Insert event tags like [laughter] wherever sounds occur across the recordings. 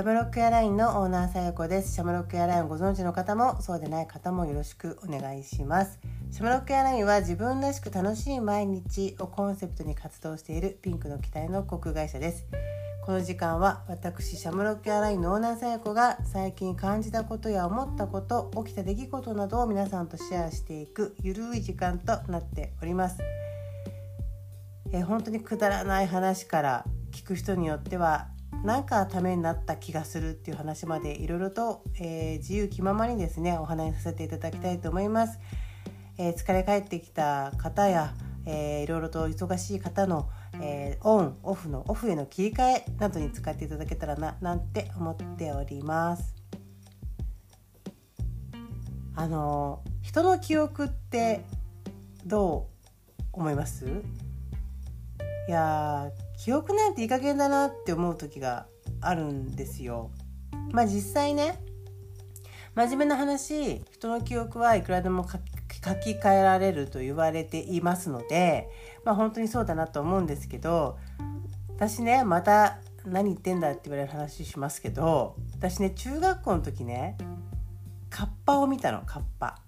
シャムロックエアラインのオーナーさやこです。シャムロックエアラインをご存知の方もそうでない方もよろしくお願いします。シャムロックエアラインは自分らしく楽しい毎日をコンセプトに活動しているピンクの機体の航空会社です。この時間は私シャムロックエアラインのオーナーさやこが最近感じたことや思ったこと起きた出来事などを皆さんとシェアしていくゆるい時間となっております。え本当にくだらない話から聞く人によってはなんかためになった気がするっていう話までいろいろと、えー、自由気ままにですねお話しさせていただきたいと思います。えー、疲れ帰ってきた方や、えー、いろいろと忙しい方の、えー、オンオフのオフへの切り替えなどに使っていただけたらななんて思っております。あの人の記憶ってどう思います？いや記憶なんていい加減だなって思う時があるんですよ。まあ実際ね真面目な話人の記憶はいくらでも書き換えられると言われていますので、まあ、本当にそうだなと思うんですけど私ねまた何言ってんだって言われる話しますけど私ね中学校の時ねカッパを見たのカッパ。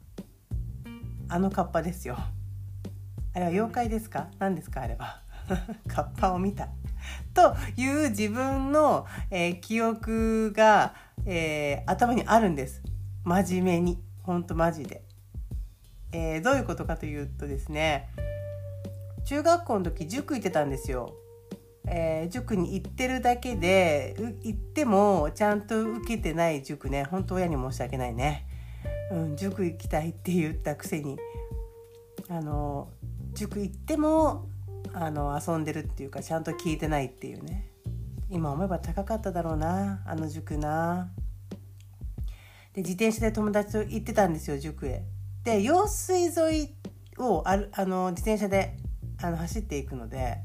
あのカッパですよ。あれは妖怪ですか？何ですか？あれは。カッパを見たという自分の、えー、記憶が、えー、頭にあるんです。真面目に。ほんとマジで、えー、どういうことかというとですね中学校の時塾行ってたんですよ、えー、塾に行ってるだけで行ってもちゃんと受けてない塾ね。本当親に申し訳ないね、うん、塾行きたいって言ったくせに。あの塾行ってもあの遊んでるっていうかちゃんと聞いてないっていうね。今思えば高かっただろうなあの塾な。で自転車で友達と行ってたんですよ塾へ。で用水沿いをあるあの自転車であの走っていくので。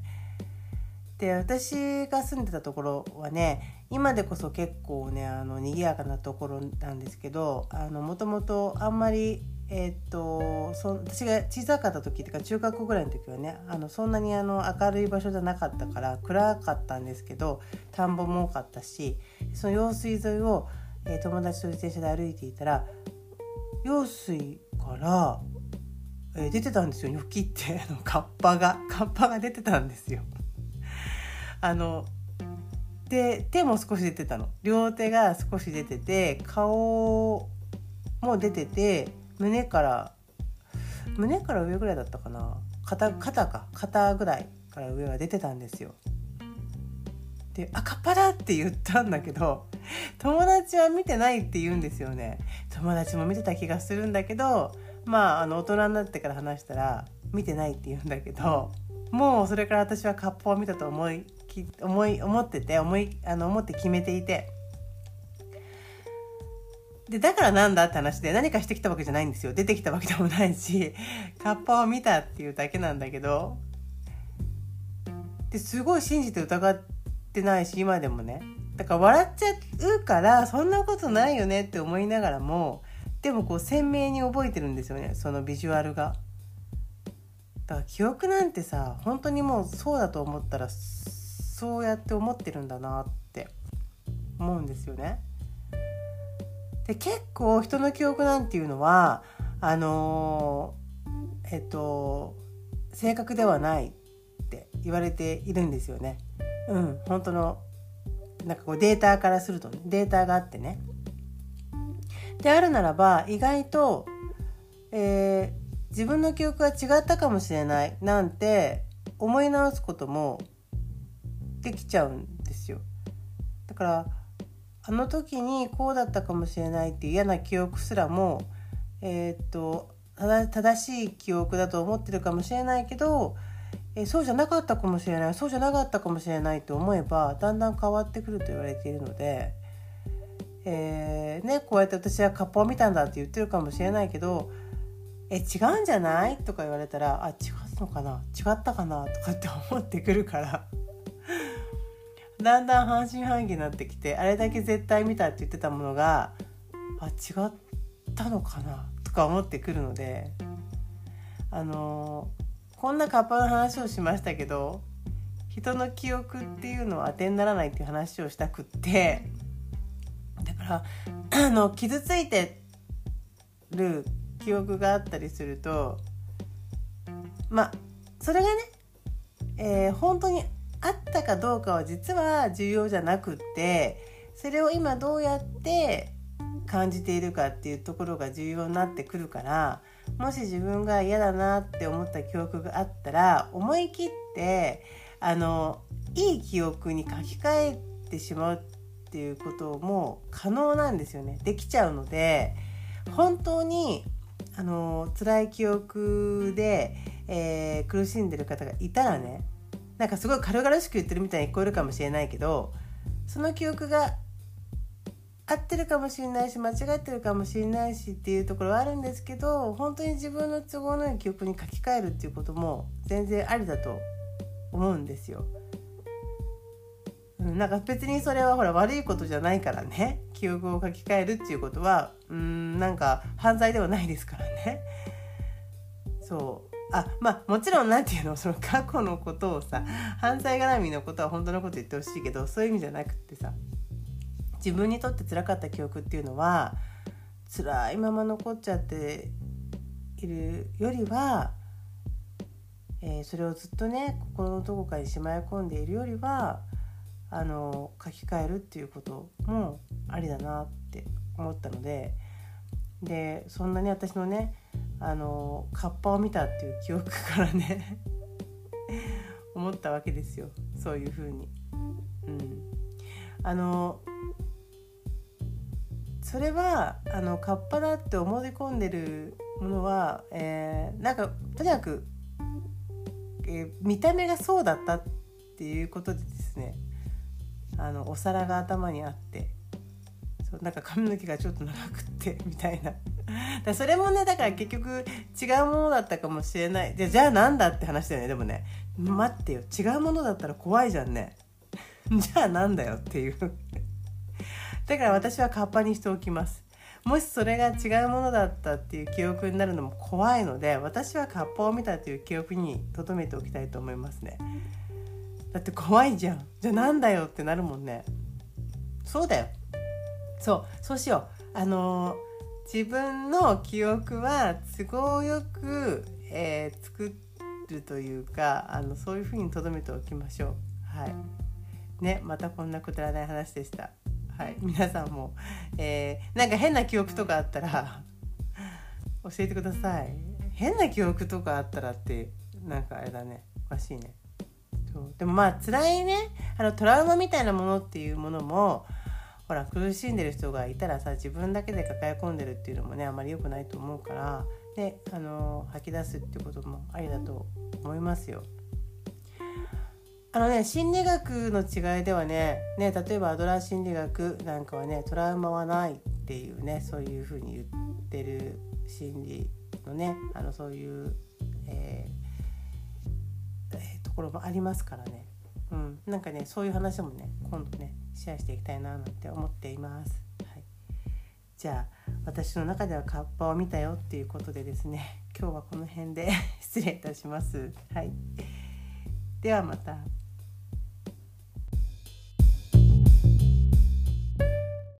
で私が住んでたところはね今でこそ結構ねあの賑やかなところなんですけどもともとあんまりえー、っとそ私が小さかった時っていうか中学校ぐらいの時はねあのそんなにあの明るい場所じゃなかったから暗かったんですけど田んぼも多かったしその用水沿いを、えー、友達と自転車で歩いていたら用水から、えー、出てたんですよニョキってあのカッパがカッパが出てたんですよ。あので手も少し出てたの両手が少し出てて顔も出てて胸から胸から上ぐらいだったかな肩肩か肩ぐらいから上は出てたんですよ。で「赤っ端だ!」って言ったんだけど [laughs] 友達は見てないって言うんですよね。友達も見てた気がするんだけどまああの大人になってから話したら見てないって言うんだけどもうそれから私はカッパを見たと思い思い思ってて思いあの思って決めていてで、だからなんだって話で何かしてきたわけじゃないんですよ。出てきたわけでもないし、[laughs] カッパを見たっていうだけなんだけど、ですごい信じて疑ってないし、今でもね。だから笑っちゃうから、そんなことないよねって思いながらも、でもこう鮮明に覚えてるんですよね、そのビジュアルが。だから記憶なんてさ、本当にもうそうだと思ったら、そうやって思ってるんだなって思うんですよね。で結構人の記憶なんていうのはあのー、えっと正確ではないって言われているんですよね。うん、本当のなんかこうデータからすると、ね、データがあってね。であるならば意外と、えー、自分の記憶が違ったかもしれないなんて思い直すこともできちゃうんですよ。だからあの時にこうだったかもしれないっていう嫌な記憶すらもえー、っと正しい記憶だと思ってるかもしれないけど、えー、そうじゃなかったかもしれないそうじゃなかったかもしれないと思えばだんだん変わってくると言われているので、えー、ね、こうやって私はカッパを見たんだって言ってるかもしれないけど「え違うんじゃない?」とか言われたら「あ違うのかな？違ったかな?」とかって思ってくるからだんだん半信半疑になってきてあれだけ絶対見たって言ってたものがあ違ったのかなとか思ってくるのであのこんなカッパの話をしましたけど人の記憶っていうのは当てにならないっていう話をしたくってだからあの傷ついてる記憶があったりするとまあそれがね、えー、本当にあったかどうかは実は重要じゃなくってそれを今どうやって感じているかっていうところが重要になってくるからもし自分が嫌だなって思った記憶があったら思い切ってあのいい記憶に書き換えてしまうっていうことも可能なんですよね。できちゃうので本当にあの辛い記憶で、えー、苦しんでる方がいたらねなんかすごい軽々しく言ってるみたいに聞こえるかもしれないけどその記憶が合ってるかもしれないし間違ってるかもしれないしっていうところはあるんですけど本当に自分の都合のいい記憶に書き換えるっていうことも全然ありだと思うんですよ。なんか別にそれはほら悪いことじゃないからね記憶を書き換えるっていうことはうんなんか犯罪ではないですからね。そうあまあもちろん何て言うのその過去のことをさ犯罪絡みのことは本当のこと言ってほしいけどそういう意味じゃなくってさ自分にとって辛かった記憶っていうのは辛いまま残っちゃっているよりは、えー、それをずっとね心のどこかにしまい込んでいるよりはあの書き換えるっていうこともありだなって思ったのででそんなに私のねあのカッパを見たっていう記憶からね思ったわけですよ。そういうふうに。うん、あのそれはあのカッパだって思い込んでるものは、えー、なんかとにかく、えー、見た目がそうだったっていうことでですねあのお皿が頭にあってそうなんか髪の毛がちょっと長くってみたいな。[laughs] だそれもねだから結局違うものだったかもしれない。でじゃあなんだって話だよね。でもね待ってよ。違うものだったら怖いじゃんね。[laughs] じゃあなんだよっていう。[laughs] だから私はカッパにしておきます。もしそれが違うものだったっていう記憶になるのも怖いので私はカッパを見たという記憶に留めておきたいと思いますね。だって怖いじゃん。じゃあなんだよってなるもんね。そうだよ。そう。そうしよう。あの、自分の記憶は都合よく、えー、作るというかあのそういうふうに留めておきましょう。はい。ねまたこんなくだらない話でした。はい、皆さんも、えー、なんか変な記憶とかあったら [laughs] 教えてください。変な記憶とかあったらってなんかあれだね。おかしいね。そう。でもまあ辛いね。あのトラウマみたいなものっていうものもほら苦しんでる人がいたらさ自分だけで抱え込んでるっていうのもねあまり良くないと思うからであの吐き出すってこともありだと思いますよ。あのね心理学の違いではねね例えばアドラー心理学なんかはねトラウマはないっていうねそういうふうに言ってる心理のねあのそういう、えーえー、ところもありますからね、うん、なんかねそういう話もね今度ねシェアしていきたいななんて思っています。はい、じゃあ私の中ではカッパを見たよっていうことでですね [laughs] 今日はこの辺で [laughs] 失礼いたします。はい、ではまた。